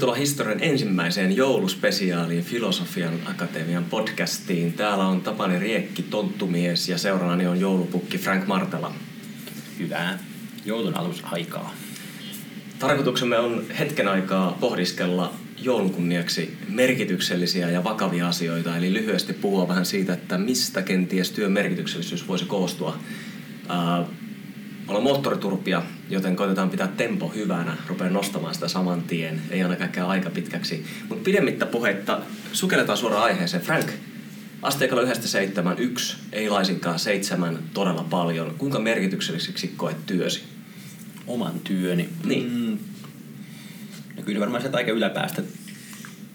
Tervetuloa historian ensimmäiseen jouluspesiaaliin Filosofian Akatemian podcastiin. Täällä on Tapani Riekki, tonttumies ja seuraavani on joulupukki Frank Martela. Hyvää joulun alusaikaa. Tarkoituksemme on hetken aikaa pohdiskella joulun kunniaksi merkityksellisiä ja vakavia asioita, eli lyhyesti puhua vähän siitä, että mistä kenties työn merkityksellisyys voisi koostua. Äh, olen moottoriturpia, joten koitetaan pitää tempo hyvänä, rupean nostamaan sitä saman tien, ei ainakaan käy aika pitkäksi. Mutta pidemmittä puhetta, sukelletaan suoraan aiheeseen. Frank, asteikolla yhdestä seitsemän, yksi, ei laisinkaan seitsemän, todella paljon. Kuinka merkitykselliseksi koet työsi? Oman työni? Niin. Mm, no kyllä varmaan sieltä aika yläpäästä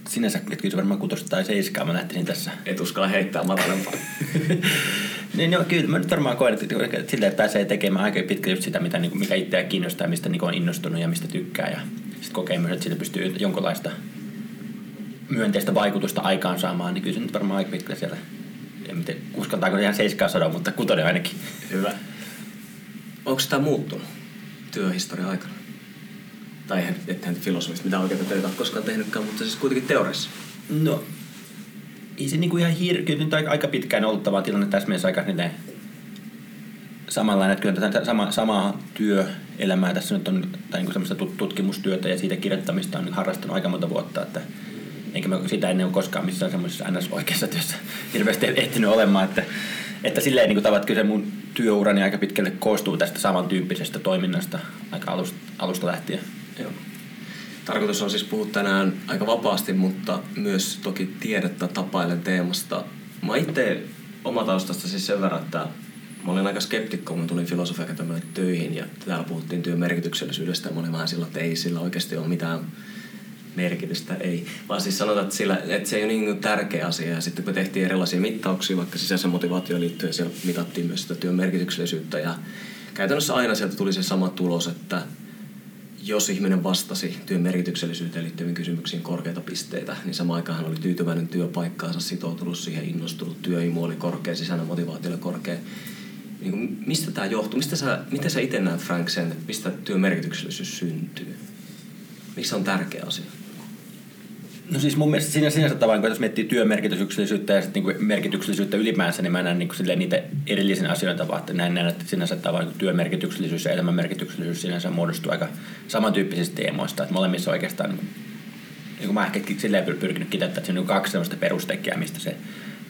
sinänsä, että kyllä se varmaan kutosta tai seiskaa mä lähtisin tässä. Et uskalla heittää matalempaa. niin, no, kyllä mä nyt varmaan koen, että sillä pääsee tekemään aika pitkälti just sitä, mitä, niin mikä itseä kiinnostaa, mistä niin on innostunut ja mistä tykkää. Ja sitten kokee myös, että siitä pystyy jonkinlaista myönteistä vaikutusta aikaansaamaan, niin kyllä se nyt varmaan aika pitkälti siellä, en tiedä, uskaltaako ihan seiskaa sanoa, mutta kutonen ainakin. Hyvä. Onko tämä muuttunut työhistorian aikana? tai ettehän filosofista mitä oikeita töitä ole koskaan tehnytkään, mutta siis kuitenkin teoriassa. No, ei se niinku ihan hir... Kyllä nyt aika pitkään ollut tavallaan tilanne tässä mielessä aika niiden samanlainen, että kyllä tätä sama, samaa työelämää tässä nyt on, tai niin semmoista tutkimustyötä ja siitä kirjoittamista on harrastanut aika monta vuotta, että enkä mä sitä ennen ole koskaan missään semmoisessa ns. oikeassa työssä hirveästi ehtinyt olemaan, että, että silleen niin kuin kyllä se mun työurani aika pitkälle koostuu tästä samantyyppisestä toiminnasta aika alusta, alusta lähtien. Joo. Tarkoitus on siis puhua tänään aika vapaasti, mutta myös toki tiedettä tapailen teemasta. Mä itse oma taustasta siis sen verran, että mä olin aika skeptikko, kun tulin filosofian töihin ja täällä puhuttiin työn merkityksellisyydestä ja mä olin vähän sillä, että ei sillä oikeasti ole mitään merkitystä, ei. Vaan siis sanotaan, että, sillä, että se ei ole niin tärkeä asia. Ja sitten kun tehtiin erilaisia mittauksia, vaikka sisäisen motivaatioon liittyen, siellä mitattiin myös sitä työn merkityksellisyyttä ja käytännössä aina sieltä tuli se sama tulos, että jos ihminen vastasi työn merkityksellisyyteen liittyviin kysymyksiin korkeita pisteitä, niin samaan aikaan hän oli tyytyväinen työpaikkaansa, sitoutunut siihen, innostunut, työimu oli korkea, sisäinen motivaatio oli korkea. Niin kuin, mistä tämä johtuu? Mistä sä, miten sä itse näet, Frank, sen, että mistä työn merkityksellisyys syntyy? Miksi se on tärkeä asia? No siis mun mielestä siinä sinänsä tavallaan, kun jos miettii työmerkityksellisyyttä ja sitten niin merkityksellisyyttä ylipäänsä, niin mä näen niin kuin niitä erillisiä asioita, vaan että näen, näen että sinänsä tavallaan niin työmerkityksellisyys ja elämänmerkityksellisyys sinänsä muodostuu aika samantyyppisistä teemoista, että molemmissa oikeastaan niin kuin, niin kuin mä ehkä silleen pyrkinyt kiteyttää, että se on niin kaksi sellaista perustekijää, mistä se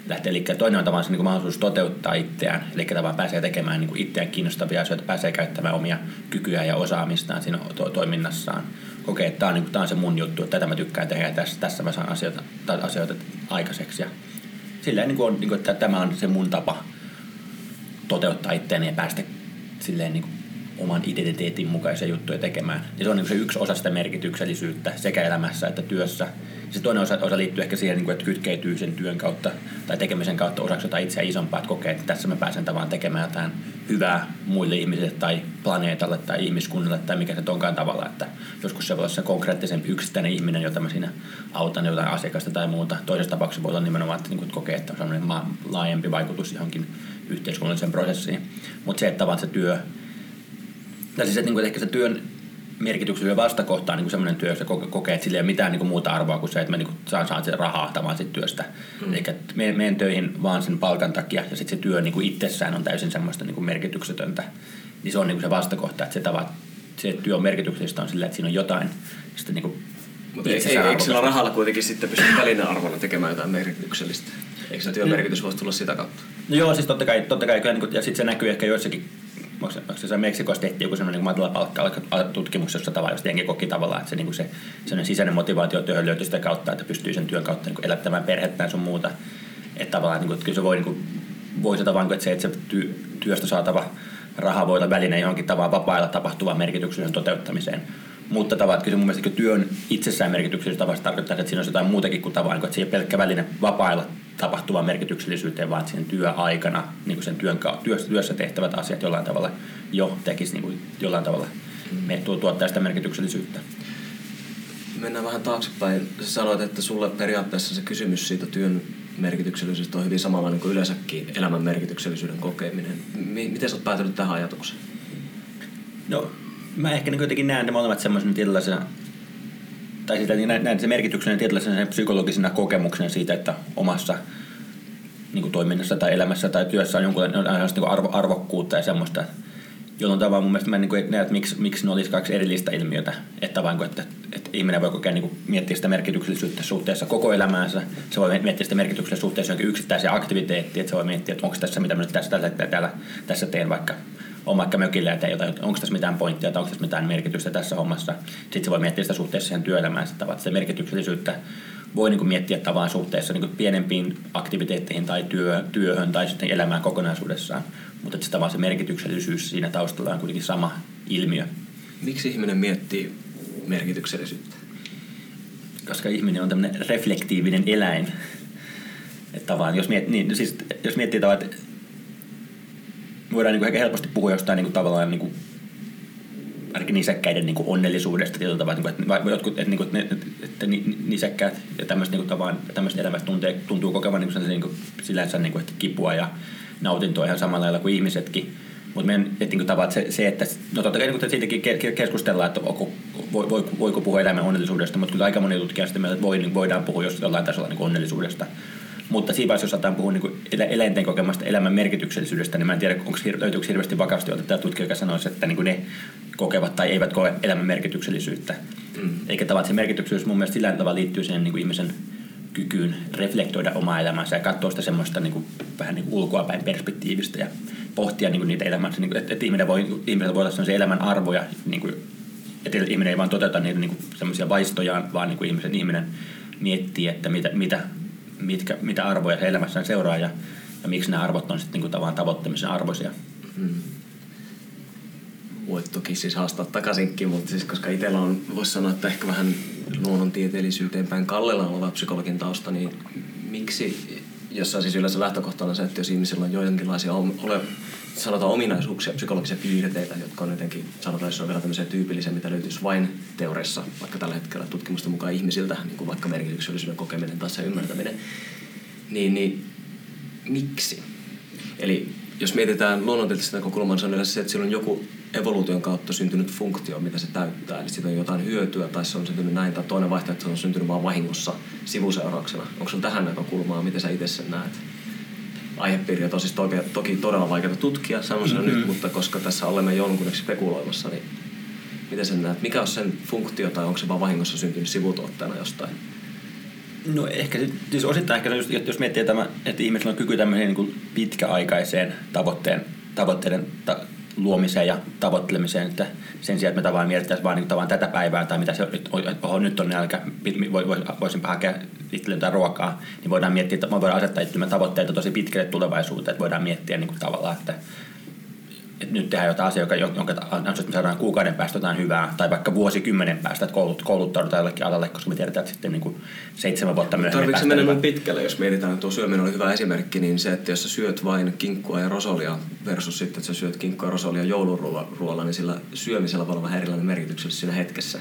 lähtee. Eli toinen on tavallaan se niin mahdollisuus toteuttaa itseään, eli tavallaan pääsee tekemään niin itseään kiinnostavia asioita, pääsee käyttämään omia kykyjä ja osaamistaan siinä to- toiminnassaan kokee, että tämä on, niin kuin, tämä on se mun juttu, että tätä mä tykkään tehdä ja tässä, tässä mä saan asioita, asioita aikaiseksi. Ja silleen, niin kuin on, niin kuin, että tämä on se mun tapa toteuttaa itseäni ja päästä silleen niin oman identiteetin mukaisia juttuja tekemään. Ja se on niin se yksi osa sitä merkityksellisyyttä sekä elämässä että työssä. Se toinen osa, osa liittyy ehkä siihen, niin että kytkeytyy sen työn kautta tai tekemisen kautta osaksi jotain itseä isompaa, että kokee, että tässä mä pääsen tavallaan tekemään jotain hyvää muille ihmisille tai planeetalle tai ihmiskunnalle tai mikä se onkaan tavalla. Että joskus se voi olla se konkreettisempi yksittäinen ihminen, jota mä siinä autan jotain asiakasta tai muuta. Toisessa tapauksessa voi olla nimenomaan, että, niin kuin, kokee, että on sellainen laajempi vaikutus johonkin yhteiskunnalliseen prosessiin. Mutta se, että tavallaan se työ tai siis, että, niin kuin, ehkä se työn merkityksellinen vastakohta on niin semmoinen työ, jossa kokee, että sillä ei ole mitään niin kuin muuta arvoa kuin se, että mä niin kuin saan, saan sen rahaa tavallaan siitä työstä. Mm. Eli menen töihin vaan sen palkan takia ja sitten se työ niin kuin itsessään on täysin semmoista niin kuin merkityksetöntä. Niin se on niin kuin se vastakohta, että se, tavat, se työ on merkityksellistä on sillä, että siinä on jotain. Sitten niin kuin mutta eikö, eikö sillä rahalla kuitenkin sitten pysty välinearvona tekemään jotain merkityksellistä? Eikö se työmerkitys voisi tulla sitä kautta? No joo, siis totta kai, totta kai kyllä, niin ja sitten se näkyy ehkä joissakin onko se, Meksikossa tehtiin joku semmoinen niin palkka tutkimus, jossa tavallaan jengi koki tavallaan, että se, niin se sellainen sisäinen motivaatio työhön löytyi sitä kautta, että pystyy sen työn kautta niin elättämään perhettään sun muuta. Että tavallaan niin kuin, että kyllä se voi, niin kuin, voi se tavallaan, että se, että se työstä saatava raha voi olla väline johonkin tavallaan vapailla tapahtuvaan merkityksen toteuttamiseen. Mutta tavallaan, kyllä se mun mielestä työn itsessään merkityksellistä tavasta tarkoittaa, että siinä on jotain muutakin kuin tavallaan, että se ei ole pelkkä väline vapailla tapahtuvaan merkityksellisyyteen, vaan sen työaikana niin kuin sen työn, työssä, työssä tehtävät asiat jollain tavalla jo tekisi niin kuin jollain tavalla mm. tuottaa sitä merkityksellisyyttä. Mennään vähän taaksepäin. Sä sanoit, että sulle periaatteessa se kysymys siitä työn merkityksellisyydestä on hyvin samanlainen kuin yleensäkin elämän merkityksellisyyden kokeminen. Miten sä oot päätynyt tähän ajatukseen? No, mä ehkä niin jotenkin näen ne molemmat semmoisen tällaisena tai sitä, niin näin se merkityksellinen tietynlaisena psykologisena kokemuksena siitä, että omassa niin kuin toiminnassa tai elämässä tai työssä on jonkunlainen niin arvo, arvokkuutta ja semmoista, jolloin tavallaan mun mielestä mä niin kuin näen, että miksi, miksi ne olisi kaksi erillistä ilmiötä, että, vain, että, että ihminen voi kokea niin miettiä sitä merkityksellisyyttä suhteessa koko elämäänsä, se voi miettiä sitä merkityksellisyyttä suhteessa jonkin yksittäiseen aktiviteettiin, että se voi miettiä, että onko tässä mitä mä tässä, tässä, täällä, tässä teen vaikka on vaikka mökillä ja jotain, onko tässä mitään pointtia tai onko tässä mitään merkitystä tässä hommassa. Sitten se voi miettiä sitä suhteessa siihen työelämään, että sitä merkityksellisyyttä voi niin kuin miettiä tavan suhteessa niin kuin pienempiin aktiviteetteihin tai työ, työhön tai sitten elämään kokonaisuudessaan. Mutta sitä vaan se merkityksellisyys siinä taustalla on kuitenkin sama ilmiö. Miksi ihminen miettii merkityksellisyyttä? Koska ihminen on tämmöinen reflektiivinen eläin. Että vaan, jos, miet, niin, siis, jos miettii tavallaan, että voidaan niin kuin helposti puhua jostain niin kuin tavallaan niin kuin ainakin nisäkkäiden niin kuin onnellisuudesta tietyllä tavalla, että, että jotkut, että, että, että, että nisäkkäät ja tämmöiset, niin kuin, tämmöiset elämät tuntee, tuntuu kokevan niin kuin, niin kuin, sillänsä niin kuin, että kipua ja nautintoa ihan samalla lailla kuin ihmisetkin. Mutta meidän että, niin kuin, se, se, että no totta kai niin siitäkin keskustellaan, että onko, voi, voi, voiko puhua elämän onnellisuudesta, mutta kyllä aika moni tutkija sitä mieltä, että voi, niin voidaan puhua jos jollain tasolla niin onnellisuudesta. Mutta siinä vaiheessa, jos aletaan puhua niin eläinten kokemasta elämän merkityksellisyydestä, niin mä en tiedä, onko löytyykö hirveästi vakavasti otettava tutkija, joka sanoisi, että niin ne kokevat tai eivät koe elämän merkityksellisyyttä. Mm. Eikä tavallaan se merkityksellisyys mun mielestä sillä tavalla liittyy siihen niin kuin ihmisen kykyyn reflektoida omaa elämänsä ja katsoa sitä semmoista niin kuin, vähän niin kuin ulkoapäin perspektiivistä ja pohtia niin kuin niitä elämänsä, niin kuin, että, että ihminen voi, ihmisellä voi olla elämän arvoja, niin kuin, että ihminen ei vaan toteuta niitä niin semmoisia vaistojaan, vaan niin kuin ihmisen, ihminen miettii, että mitä, mitä mitkä, mitä arvoja se elämässään seuraa ja, ja miksi nämä arvot on sitten niin tavallaan tavoittamisen arvoisia. Mm. Voit toki siis haastaa takaisinkin, mutta siis koska itsellä on, voisi sanoa, että ehkä vähän luonnontieteellisyyteen päin kallella oleva psykologin tausta, niin miksi, jossa siis yleensä lähtökohtana se, että jos ihmisillä on joidenkinlaisia ole, sanotaan ominaisuuksia, psykologisia piirteitä, jotka on jotenkin, sanotaan, jos on vielä tämmöisiä tyypillisiä, mitä löytyisi vain teoriassa, vaikka tällä hetkellä tutkimusten mukaan ihmisiltä, niin kuin vaikka merkityksellisyyden kokeminen tai se ymmärtäminen, niin, niin miksi? Eli jos mietitään luonnontieteellisestä näkökulmaa, niin se on yleensä se, että sillä on joku evoluution kautta syntynyt funktio, mitä se täyttää. Eli siitä on jotain hyötyä, tai se on syntynyt näin, tai toinen vaihtoehto, että se on syntynyt vain vahingossa sivuseurauksena. Onko sinulla tähän näkökulmaa, miten sä itse sen näet? aihepiiriä on siis toki, toki todella vaikeaa tutkia, sanoisin mm-hmm. nyt, mutta koska tässä olemme jonkunneksi spekuloimassa, niin miten sen näet? Mikä on sen funktio tai onko se vaan vahingossa syntynyt sivutuotteena jostain? No ehkä siis osittain ehkä just, jos miettii, tämä, että ihmisellä on kyky tämmöiseen niin pitkäaikaiseen tavoitteen, tavoitteiden ta- luomiseen ja tavoittelemiseen, että sen sijaan, että me tavallaan mietittäisiin vaan niin tavallaan tätä päivää tai mitä se nyt, oho, nyt on nälkä, voisinpa hakea itselle jotain ruokaa, niin voidaan miettiä, että voidaan asettaa itsellemme tavoitteita tosi pitkälle tulevaisuuteen, että voidaan miettiä niin kuin tavallaan, että nyt tehdään jotain asiaa, joka, jonka ansiosta me saadaan kuukauden päästä jotain hyvää, tai vaikka vuosikymmenen päästä, että koulut, kouluttaudutaan jollekin alalle, koska me tiedetään, että sitten niin kuin seitsemän vuotta myöhemmin Tarvitsetko se mennä pitkälle, jos mietitään, että tuo syöminen oli hyvä esimerkki, niin se, että jos sä syöt vain kinkkua ja rosolia versus sitten, että sä syöt kinkkua ja rosolia jouluruoalla, niin sillä syömisellä voi olla vähän erilainen merkitys siinä hetkessä.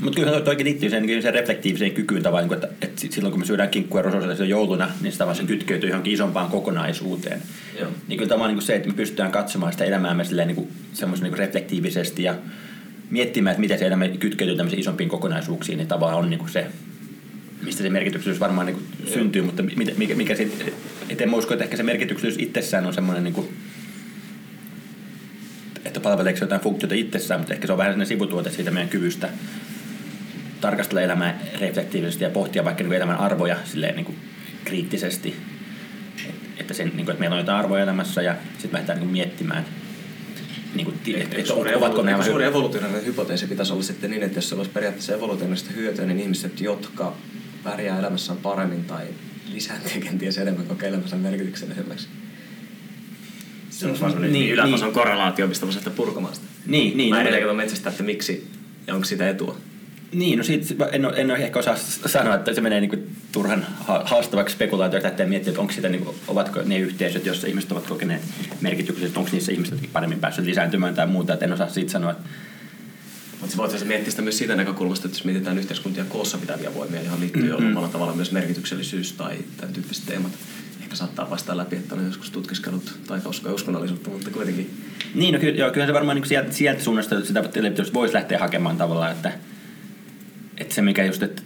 Mutta kyllä toikin liittyy sen, sen reflektiiviseen kykyyn tavallaan, että, että silloin kun me syödään kinkkua ja jouluna, niin sitä se kytkeytyy johonkin isompaan kokonaisuuteen. Joo. Niin kyllä tämä on niin se, että me pystytään katsomaan sitä elämäämme silleen, niin semmoisen niin reflektiivisesti ja miettimään, että miten se elämä kytkeytyy tämmöisiin isompiin kokonaisuuksiin, niin tavallaan on niin se, mistä se merkityksellisyys varmaan niin syntyy, mutta mikä, mikä, se, et en usko, että ehkä se merkityksellisyys itsessään on semmoinen niin kuin, että palveleeko jotain funktiota itsessään, mutta ehkä se on vähän sellainen sivutuote siitä meidän kyvystä tarkastella elämää reflektiivisesti ja pohtia vaikka niin elämän arvoja silleen niin kuin kriittisesti. Että, sen, niin kuin, että meillä on jotain arvoja elämässä ja sitten lähdetään niin miettimään, niin kuin, että, että suuri ovatko nämä... Suuri evolutionaarinen hypoteesi pitäisi olla sitten niin, että jos se olisi periaatteessa evolutionaarista hyötyä, niin ihmiset, jotka pärjää elämässään paremmin tai lisääntyy kenties enemmän koko elämänsä merkityksellisemmäksi, se on niin, niin, ylätason niin. korrelaatio, mistä voisi purkamaan sitä. Niin, niin. Mä edelleen metsästä, että miksi ja onko sitä etua. Niin, no siitä en, ole, en ole ehkä osaa sanoa, että se menee niin turhan haastavaksi spekulaatioksi, että miettiä, että onko sitä, niin kuin, ovatko ne yhteisöt, joissa ihmiset ovat kokeneet merkitykset, onko niissä ihmiset paremmin päässyt lisääntymään tai muuta, että en osaa siitä sanoa. Mutta voitaisiin miettiä sitä myös siitä näkökulmasta, että jos mietitään yhteiskuntia koossa pitäviä voimia, johon liittyy mm-hmm. omalla tavalla myös merkityksellisyys tai tämän tyyppiset teemat saattaa vastaa läpi, että on joskus tutkiskellut taikauskoa uskonnollisuutta, mutta kuitenkin. Niin, no kyllä, joo, kyllä se varmaan niin sieltä, sieltä suunnasta sitä voisi lähteä hakemaan tavallaan, että että se mikä just, että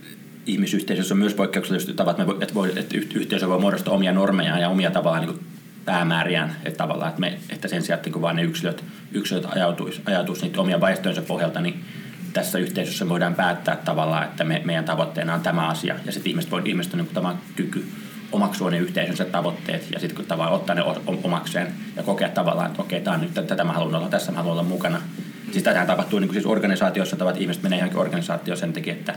ihmisyhteisössä on myös poikkeuksellisesti tavat, että, voi, että, yhteisö voi muodostaa omia normeja ja omia tavallaan niin päämääriään, että tavallaan, että, me, että sen sijaan, että niin vain ne yksilöt, yksilöt ajautuisi, ajautuisi niitä omia vaihtoehtojensa pohjalta, niin tässä yhteisössä voidaan päättää tavallaan, että me, meidän tavoitteena on tämä asia, ja sitten ihmiset voi ihmiset on niin tämä kyky omaksua ne yhteisönsä tavoitteet ja sitten kun tavallaan ottaa ne omakseen ja kokea tavallaan, että okei, tämä on nyt, tätä mä haluan olla, tässä mä haluan olla mukana. Siis tätähän tapahtuu niin kuin siis organisaatiossa, että ihmiset menee johonkin organisaatioon sen takia, että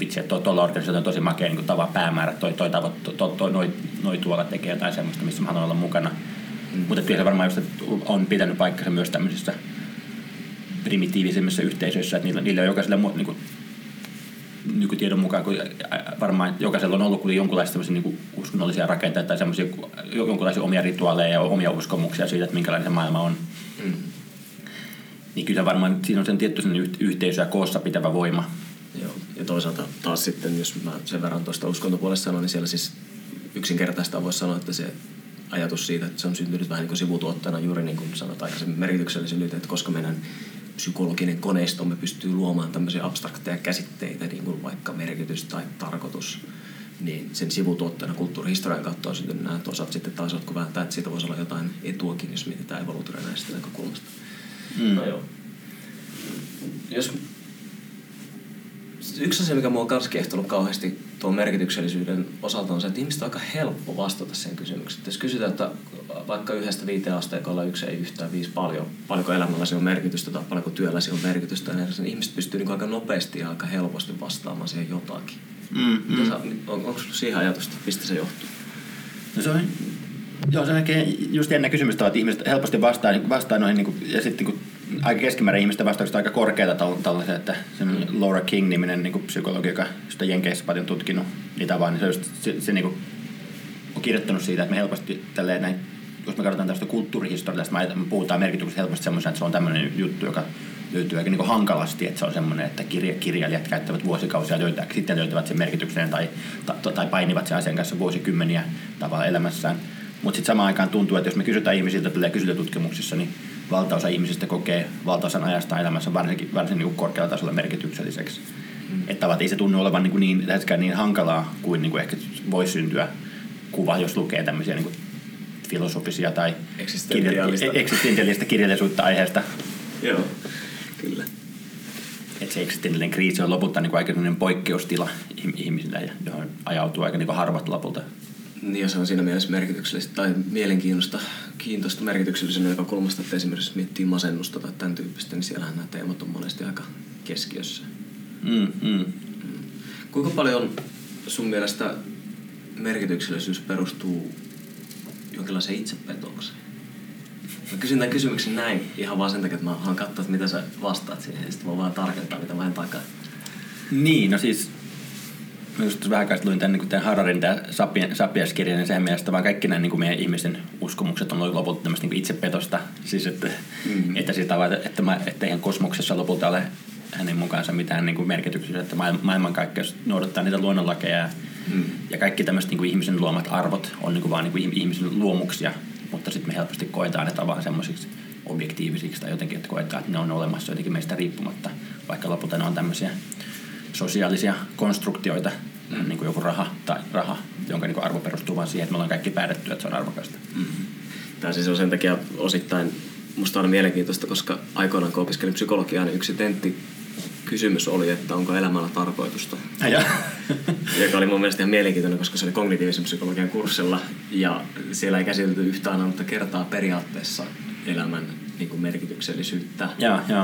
vitsi, että tuolla organisaatio on tosi makea niin tava päämäärä, toi, toi, tavo, toi, toi, noi, noi, tuolla tekee jotain semmoista, missä mä haluan olla mukana. Mm. Mutta kyllä se varmaan just, on pitänyt paikkansa myös tämmöisissä primitiivisemmissä yhteisöissä, että niillä, niillä on jokaiselle niin kuin, nykytiedon mukaan, kun varmaan jokaisella on ollut jonkinlaisia niin uskonnollisia rakenteita tai semmoisia jonkinlaisia omia rituaaleja ja omia uskomuksia siitä, että minkälainen se maailma on. Mm. Niin kyllä varmaan siinä on sen tietty sen yhteisö ja koossa pitävä voima. Joo. Ja toisaalta taas sitten, jos mä sen verran tuosta uskontopuolesta sanon, niin siellä siis yksinkertaista voisi sanoa, että se ajatus siitä, että se on syntynyt vähän niin kuin sivutuottana juuri niin kuin sanotaan aikaisemmin merkityksellisyyteen, että koska meidän psykologinen koneistomme pystyy luomaan tämmöisiä abstrakteja käsitteitä, niin kuin vaikka merkitys tai tarkoitus, niin sen sivutuotteena kulttuurihistorian kautta on syntynyt nämä. Toisaalta sitten taas jotkut vääntää, että siitä voisi olla jotain etuakin, jos mietitään evoluutioiden näistä näkökulmasta. Mm. No joo. Jos yksi asia, mikä mua on myös kiehtonut kauheasti tuon merkityksellisyyden osalta on se, että ihmistä on aika helppo vastata sen kysymykseen. Jos kysytään, että vaikka yhdestä viiteen asteikolla yksi ei yhtään viisi paljon, paljonko elämälläsi on merkitystä tai paljonko työlläsi on merkitystä, niin ihmiset pystyy niin aika nopeasti ja aika helposti vastaamaan siihen jotakin. Mm, mm. Sä, on, onko siihen ajatusta, mistä se johtuu? No se on, joo, se on just jännä kysymys, että ihmiset helposti vastaa, vastaa noihin, niin kuin, ja sitten niin aika keskimäärin ihmisten vastaukset aika korkeita tällaisia, että mm. Laura King-niminen niin psykologi, joka sitä Jenkeissä paljon tutkinut niitä vaan, niin se, just, se, se niin kuin, on kirjoittanut siitä, että me helposti tälleen näin, jos me katsotaan tästä kulttuurihistoriasta, me puhutaan merkityksestä helposti semmoisen, että se on tämmöinen juttu, joka löytyy aika niin hankalasti, että se on semmoinen, että kirja, kirjailijat käyttävät vuosikausia löytää, sitten löytävät sen merkityksen tai, tai, tai painivat sen asian kanssa vuosikymmeniä tavalla elämässään. Mutta sitten samaan aikaan tuntuu, että jos me kysytään ihmisiltä kyselytutkimuksissa, niin valtaosa ihmisistä kokee valtaosan ajasta elämässä varsinkin, varsin niin korkealla tasolla merkitykselliseksi. Mm. Että ei se tunnu olevan niin, niin, niin hankalaa kuin, niin kuin ehkä voi syntyä kuva, jos lukee tämmöisiä niin kuin filosofisia tai eksistentiaalista kirjallisuutta aiheesta. Joo, kyllä. Että se eksistentiaalinen kriisi on lopulta niin kuin aika poikkeustila ihmisillä, johon ajautuu aika niin harvat lopulta. Niin, ja se on siinä mielessä merkityksellistä tai mielenkiintoista kiintoista merkityksellisen näkökulmasta, että esimerkiksi miettii masennusta tai tämän tyyppistä, niin siellähän nämä teemat on monesti aika keskiössä. Mm, mm. Mm. Kuinka paljon sun mielestä merkityksellisyys perustuu jonkinlaiseen itsepetokseen? Mä kysyn tämän kysymyksen näin ihan vaan sen takia, että mä haluan katsoa, että mitä sä vastaat siihen, ja sitten mä vaan tarkentaa, mitä mä en takaa. Niin, no siis just vähän aikaa luin tämän, niin tämän Hararin tämä Sapias-kirjan, niin sehän mielestä vaan kaikki nämä niin meidän ihmisten uskomukset on lopulta tämmöistä niin itsepetosta. Siis että, mm-hmm. että, sitä, että, että, että eihän kosmoksessa lopulta ole hänen mukaansa mitään niin kuin merkityksiä, että maailmankaikkeus noudattaa niitä luonnonlakeja mm. ja kaikki tämmöiset niin kuin ihmisen luomat arvot on niin kuin vaan niin kuin ihmisen luomuksia, mutta sitten me helposti koetaan ne vaan semmoisiksi objektiivisiksi tai jotenkin, että koetaan, että ne on olemassa jotenkin meistä riippumatta, vaikka lopulta ne on tämmöisiä sosiaalisia konstruktioita, mm. niin kuin joku raha, tai raha, jonka niin kuin arvo perustuu vain siihen, että me ollaan kaikki päätetty, että se on arvokasta. Mm-hmm. Tämä siis on sen takia osittain musta on mielenkiintoista, koska aikoinaan kun opiskelin psykologiaa, niin yksi tentti kysymys oli, että onko elämällä tarkoitusta. joka oli mun mielestä ihan mielenkiintoinen, koska se oli kognitiivisen psykologian kurssilla ja siellä ei käsitelty yhtään ainutta kertaa periaatteessa elämän niin kuin merkityksellisyyttä.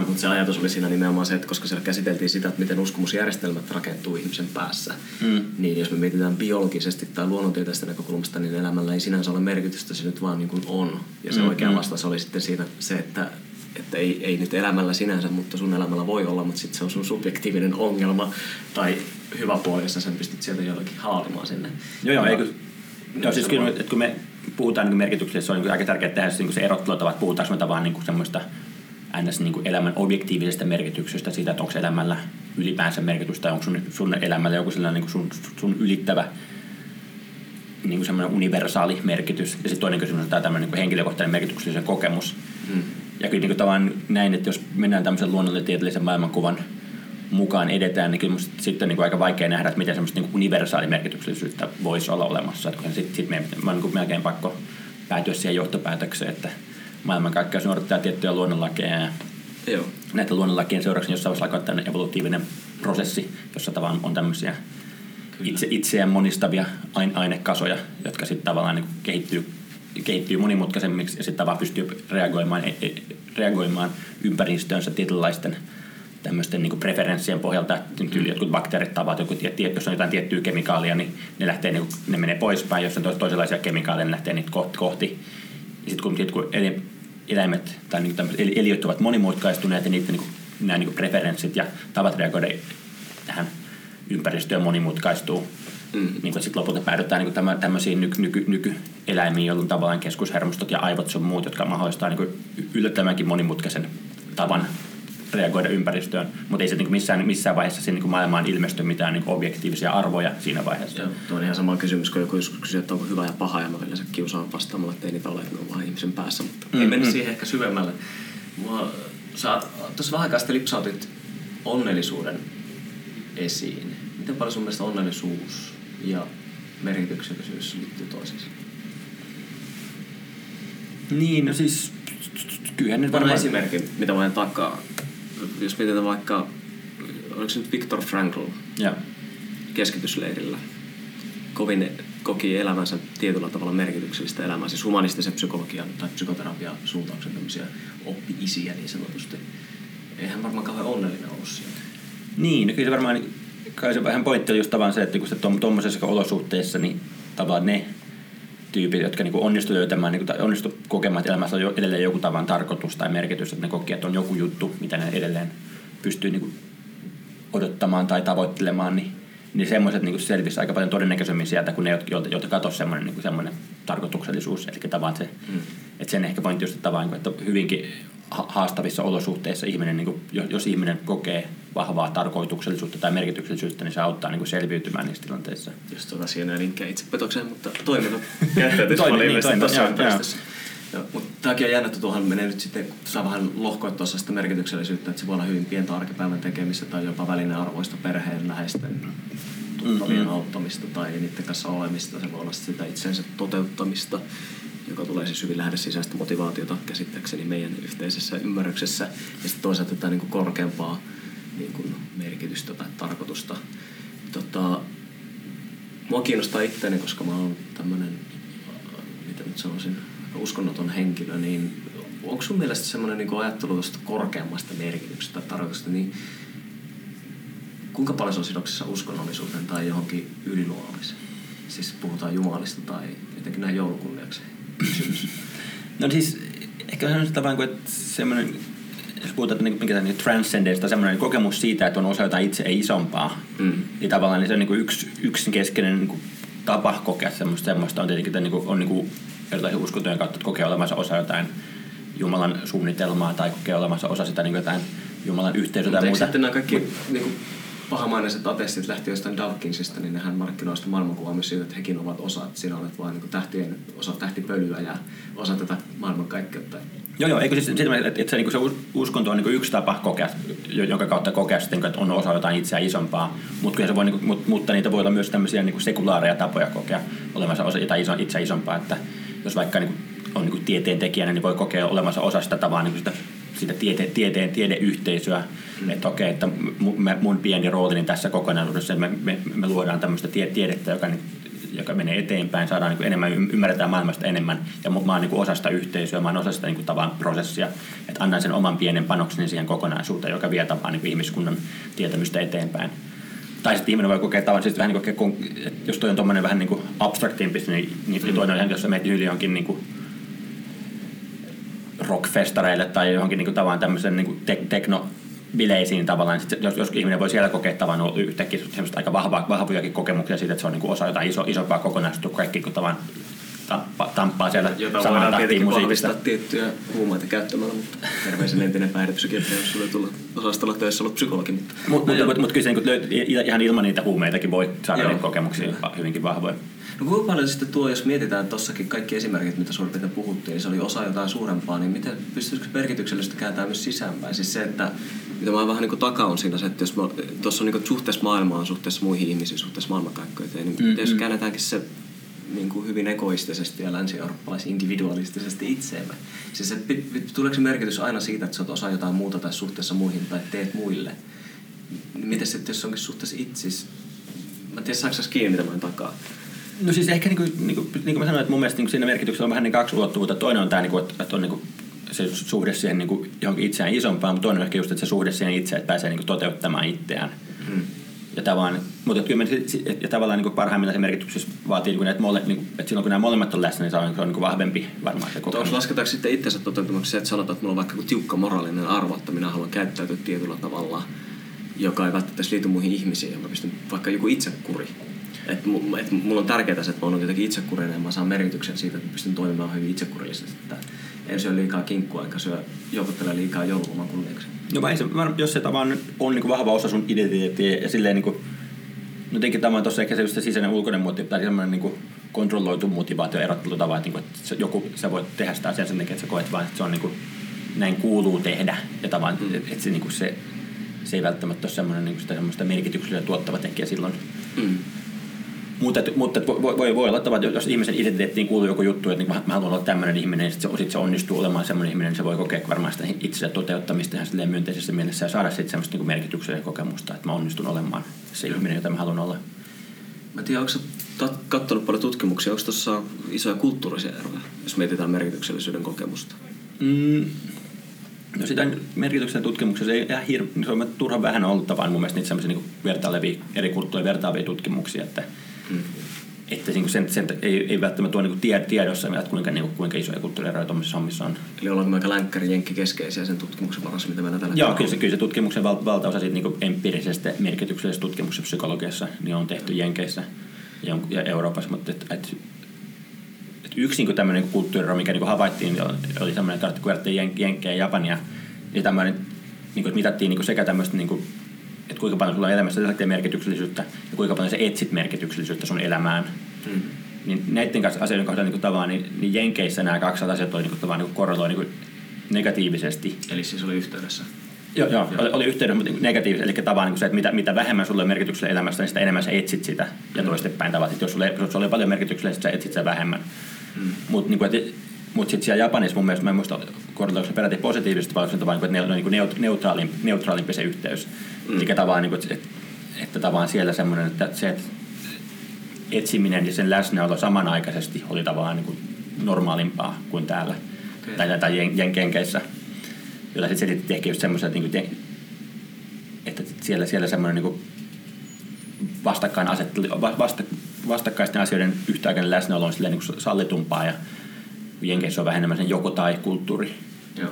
Mutta se ajatus oli siinä nimenomaan se, että koska siellä käsiteltiin sitä, että miten uskomusjärjestelmät rakentuu ihmisen päässä, mm. niin jos me mietitään biologisesti tai luonnontieteestä näkökulmasta, niin elämällä ei sinänsä ole merkitystä, se nyt vaan niin kuin on. Ja se mm. oikea mm. vastaus oli sitten siinä se, että että ei, ei nyt elämällä sinänsä, mutta sun elämällä voi olla, mutta sitten se on sun subjektiivinen ongelma tai hyvä puoli, jos sen pystyt sieltä jollakin haalimaan sinne. Joo, joo, eikö, joo, siis kyllä, että kun me puhutaan niin merkityksestä, se on niin aika tärkeää tehdä se, niin se erottelutava, että puhutaanko me vaan niin kuin semmoista ns. Niin kuin elämän objektiivisesta merkityksestä, siitä, että onko elämällä ylipäänsä merkitystä, onko sun, sun elämällä joku sellainen niin sun, sun ylittävä niin kuin semmoinen universaali merkitys. Ja sitten toinen kysymys on tämä tämmöinen niin henkilökohtainen merkityksellisen kokemus. Hmm. Ja kyllä niin kuin näin, että jos mennään tämmöisen luonnollisen maailmankuvan mukaan edetään, niin kyllä sitten niin kuin aika vaikea nähdä, että miten semmoista niin universaalimerkityksellisyyttä voisi olla olemassa. Että sitten sit meidän, on niin melkein pakko päätyä siihen johtopäätökseen, että maailmankaikkeus noudattaa tiettyjä luonnonlakeja ja Joo. näitä luonnonlakien seurauksena jossain vaiheessa alkaa tämmöinen evolutiivinen prosessi, jossa tavallaan on tämmöisiä itse, itseään monistavia ainekasoja, jotka sitten tavallaan niin kehittyy, kehittyy monimutkaisemmiksi ja sitten tavallaan pystyy reagoimaan, e, e, reagoimaan ympäristöönsä tietynlaisten tämmöisten niin preferenssien pohjalta, tyyli jotkut bakteerit tavat, joku, jos on jotain tiettyä kemikaalia, niin ne, lähtee, niin kuin, ne menee poispäin, jos on toisenlaisia kemikaaleja, ne lähtee niitä kohti. kohti. Sitten kun, sit, kun eläimet tai niin eliöt ovat monimutkaistuneet ja niiden niin kuin, nämä niin kuin preferenssit ja tavat reagoida tähän ympäristöön monimutkaistuu, mm. niin sitten lopulta päädytään niin kuin tämmöisiin nyky, nyky, nykyeläimiin, jolloin tavallaan keskushermostot ja aivot sun muut, jotka mahdollistaa niin yllättävänkin monimutkaisen tavan reagoida ympäristöön, mutta ei se niin missään, missään vaiheessa siinä niin maailmaan ilmesty mitään niin objektiivisia arvoja siinä vaiheessa. Joo, tuo on ihan sama kysymys, kun joku joskus kysyy, että onko hyvä ja paha, ja mä yleensä kiusaan vastaamalla, että ei niitä ole, ne on vaan ihmisen päässä, mutta mm-hmm. ei mennä siihen ehkä syvemmälle. Mua, sä tuossa vähän aikaa sitten lipsautit onnellisuuden esiin. Miten paljon sun mielestä onnellisuus ja merkityksellisyys liittyy toisiinsa? Niin, no siis kyllähän nyt varmaan... esimerkki, mitä voin takaa jos mietitään vaikka, oliko se nyt Viktor Frankl ja. keskitysleirillä, kovin koki elämänsä tietyllä tavalla merkityksellistä elämää, siis humanistisen psykologian tai psykoterapian suuntauksen tämmöisiä oppi-isiä niin sanotusti. Eihän varmaan kauhean onnellinen ollut siellä. Niin, no kyllä se varmaan, kai se vähän pointti oli just tavallaan se, että kun se tuommoisessa olosuhteessa, niin tavallaan ne tyypit, jotka niin onnistu löytämään, niin kuin, onnistu kokemaan, että elämässä on edelleen joku tavan tarkoitus tai merkitys, että ne koki, että on joku juttu, mitä ne edelleen pystyy niin kuin, odottamaan tai tavoittelemaan, niin, niin semmoiset niin selvisi aika paljon todennäköisemmin sieltä kuin ne, joilta, joilta katosi semmoinen, niin semmoinen tarkoituksellisuus. Eli tavallaan se, mm. että sen ehkä pointti just, että, tavallaan, että hyvinkin haastavissa olosuhteissa ihminen, niin kuin, jos ihminen kokee vahvaa tarkoituksellisuutta tai merkityksellisyyttä, niin se auttaa niin kuin selviytymään niissä tilanteissa. Just tuota siinä linkkejä itsepetokseen, mutta toiminut käyttäytymismalillisesti niin, tuossa ympäristössä. Mutta tämäkin on jännä, että tuohon menee nyt sitten, saa vähän lohkoa sitä merkityksellisyyttä, että se voi olla hyvin pientä arkipäivän tekemistä tai jopa välinearvoista perheen läheisten tuttavien mm-hmm. auttamista tai niiden kanssa olemista. Se voi olla sitä itsensä toteuttamista joka tulee siis hyvin lähde sisäistä motivaatiota käsittääkseni meidän yhteisessä ymmärryksessä. Ja sitten toisaalta tätä niin kuin korkeampaa niin kuin merkitystä tai tarkoitusta. Tota, mua kiinnostaa itseäni, koska mä oon tämmöinen, mitä nyt sanoisin, uskonnoton henkilö, niin onko sun mielestä semmoinen niin ajattelu tuosta korkeammasta merkityksestä tai tarkoitusta, niin kuinka paljon se on sidoksissa uskonnollisuuteen tai johonkin yliluonnollisen? Siis puhutaan Jumalista tai jotenkin näin joulukunniaksi. No siis ehkä on kuin, että semmoinen, jos puhutaan, että mikä niin transcendeista, semmoinen kokemus siitä, että on osa jotain itse ei isompaa, mm. niin tavallaan niin se on niin kuin yksi, yksi keskeinen niin kuin tapa kokea semmoista, semmoista on tietenkin, että niin kuin, on niin kuin uskontojen kautta, että kokee olevansa osa jotain Jumalan suunnitelmaa tai kokee olevansa osa sitä niin kuin jotain Jumalan yhteisöä tai muuta. sitten nämä kaikki niin kuin pahamaineiset ateistit lähti jostain Dawkinsista, niin nehän markkinoivat sitä maailmankuvaa myös siitä, että hekin ovat osa, että sinä olet vain niin tähtien osa tähtipölyä ja osa tätä maailmankaikkeutta. Joo, joo, eikö siis että, että se, niin se uskonto on niin yksi tapa kokea, jonka kautta kokea sitten, että on osa jotain itseä isompaa, mutta, se voi, niin kuin, mutta niitä voi olla myös tämmöisiä niin sekulaareja tapoja kokea olemassa osa jotain iso, itseä isompaa, että jos vaikka niin on niin kuin tieteen tekijänä, niin voi kokea olemassa osa sitä tavaa niin sitä sitä tiete, tieteen tiedeyhteisöä, mm. että okei, että mun pieni roolini tässä kokonaisuudessa, että me, me, me luodaan tämmöistä tie, tiedettä, joka, joka menee eteenpäin, saadaan niin enemmän, ymmärretään maailmasta enemmän, ja mä oon niin osa sitä yhteisöä, mä oon osa sitä niin tavan prosessia, että annan sen oman pienen panokseni siihen kokonaisuuteen, joka vie tavallaan niin ihmiskunnan tietämystä eteenpäin. Tai sitten ihminen voi kokea tavan, siis vähän niin kuin, jos toi on tuommoinen vähän niin kuin abstraktimpi, niin, niin mm. toinen on, jos sä menet yli johonkin niin kuin rockfestareille tai johonkin niin kuin, tavallaan tämmöisen niin kuin te- tekno bileisiin tavallaan, sit, jos, jos ihminen voi siellä kokea tavan yhtäkkiä semmoista aika vahva, vahvojakin kokemuksia siitä, että se on niin kuin osa jotain iso, isompaa kokonaisuutta, kaikki kun tavan tampaa, tamppaa siellä Jota tietenkin vahvistaa tiettyjä huumeita käyttämällä, mutta terveisen entinen päihdepsykiatri, jos sulle tulla osastolla töissä ollut psykologi. Mutta mut, mut, mut, mut kyllä se niin löyt, ihan ilman niitä huumeitakin voi saada kokemuksia hyvinkin vahvoja. No kuinka paljon sitten tuo, jos mietitään tuossakin kaikki esimerkit, mitä suurin puhuttiin, niin se oli osa jotain suurempaa, niin miten pystyisikö merkityksellistä kääntää myös sisäänpäin? Siis se, että mitä mä vähän niin taka on siinä se, että jos tuossa on niin suhteessa maailmaan, suhteessa muihin ihmisiin, suhteessa maailmankaikkoihin, niin mm-hmm. jos mm. käännetäänkin se niin kuin hyvin egoistisesti ja länsi-eurooppalais individualistisesti itseemme. Siis se, tuleeko se merkitys aina siitä, että sä oot osa jotain muuta tai suhteessa muihin tai teet muille? Miten sitten, jos onkin suhteessa itsis? Mä en tiedä, saako kiinni tämän takaa? No siis ehkä niin kuin, niin kuin, niin kuin mä sanoin, että mun mielestä niin siinä merkityksellä on vähän niin kaksi ulottuvuutta. Toinen on tämä, niin kuin, että on niin kuin se suhde siihen niin kuin johonkin itseään isompaan, mutta toinen on ehkä just, että se suhde siihen itse, että pääsee niin kuin toteuttamaan itseään. Hmm. Ja, tavallaan, mutta kyllä me, ja tavallaan niin parhaimmillaan se merkityksessä vaatii, niin kuin, että, mole, niin kuin, että silloin kun nämä molemmat on läsnä, niin se on, se on niin kuin vahvempi varmaan se kokemus. Onko lasketaanko sitten itsensä toteutumaksi se, että sanotaan, että mulla on vaikka tiukka moraalinen arvo, että minä haluan käyttäytyä tietyllä tavalla, joka ei välttämättä liity muihin ihmisiin, ja mä pystyn vaikka joku itsekuri. Että et mulla on tärkeää se, että mä oon jotenkin itsekurinen ja mä saan merkityksen siitä, että mä pystyn toimimaan hyvin itsekurillisesti. Että en syö liikaa kinkkua enkä syö joukottele liikaa joululoman kunniaksi. No vai se, jos se tavallaan on niin vahva osa sun identiteettiä ja silleen niin kuin, no jotenkin tämä tuossa ehkä se just se sisäinen ulkoinen motivaatio tai semmoinen niin kuin kontrolloitu motivaatio erottelutava, että, niin kuin, että joku, sä voit tehdä sitä asiaa sen takia, että sä koet vaan, että se on niin kuin, näin kuuluu tehdä ja tavallaan, mm. että, se, niin kuin se, se ei välttämättä ole semmoinen niin sitä semmoista merkityksellä tuottava tekijä silloin. Mm. Mutta, mutta voi, voi, voi olla, että jos ihmisen identiteettiin kuuluu joku juttu, että niin mä haluan olla tämmöinen ihminen, ja sitten se, sit se onnistuu olemaan semmoinen ihminen, niin se voi kokea varmaan sitä itsensä toteuttamista ihan myönteisessä mielessä ja saada sitten semmoista niin merkityksellistä kokemusta, että mä onnistun olemaan se ihminen, jota mä haluan olla. Mä tiedän, onko sä katsonut paljon tutkimuksia, onko tuossa isoja kulttuurisia eroja, jos mietitään merkityksellisyyden kokemusta? Mm, No sitä merkityksen tutkimuksessa ei ihan hir- se on turhan vähän ollut tavallaan mun mielestä niitä semmoisia niin vertailevia, eri kulttuurien vertaavia tutkimuksia, että Mm. Että niin sen, sen, ei, ei välttämättä ole niin tied, tiedossa, että kuinka, niin kuin, kuinka isoja kulttuurieroja tuommoisissa hommissa on. Eli ollaan aika länkkäri jenkki keskeisiä sen tutkimuksen varassa, mitä meillä tällä Joo, kyllä se, kyllä se tutkimuksen val, valtaosa siitä niin empiirisestä merkityksellisestä tutkimuksesta psykologiassa niin on tehty Jenkeissä ja, ja Euroopassa, mutta et, et, et yksi niin tämmöinen kulttuuriero, mikä niin havaittiin, niin oli semmoinen, että kun Jenkkejä ja Japania, niin tämmöinen, niin kuin, että mitattiin niin sekä tämmöistä niin kuin, että kuinka paljon sulla elämässä tällaista merkityksellisyyttä ja kuinka paljon sä etsit merkityksellisyyttä sun elämään. Mm. Niin näiden kanssa asioiden kohdalla niin tavallaan, niin, niin Jenkeissä nämä kaksi asiat oli niin tavallaan niin korreloi niin negatiivisesti. Eli siis oli yhteydessä? Joo, joo, joo. Oli, oli yhteydessä, mutta negatiivisesti. Eli tavallaan niin se, että mitä, mitä vähemmän sulle on merkityksellä elämässä, niin sitä enemmän sä etsit sitä. Ja mm. toistepäin tavallaan, jos sulle, jos sulle on paljon merkityksellä, niin sä etsit sitä vähemmän. Mm. Mutta niin mutta sitten siellä Japanissa mun mielestä, mä en muista, korreloiko se peräti positiivisesti, vai onko se että ne on niin neutraalin, neutraalimpi se yhteys. Mm. Eli tavallaan, niin kuin, että, että tavallaan siellä semmoinen, että se, että etsiminen ja sen läsnäolo samanaikaisesti oli tavallaan niin kuin normaalimpaa kuin täällä okay. tai, tai Jenkeissä. Jolla sitten selitettiin ehkä just semmoisen, että, niin kuin, että siellä, siellä semmoinen niin vastakkain asetteli, vasta, vastakkaisten asioiden yhtäaikainen läsnäolo on niin kuin sallitumpaa ja Jenkeissä on vähemmän sen joko tai kulttuuri. Joo.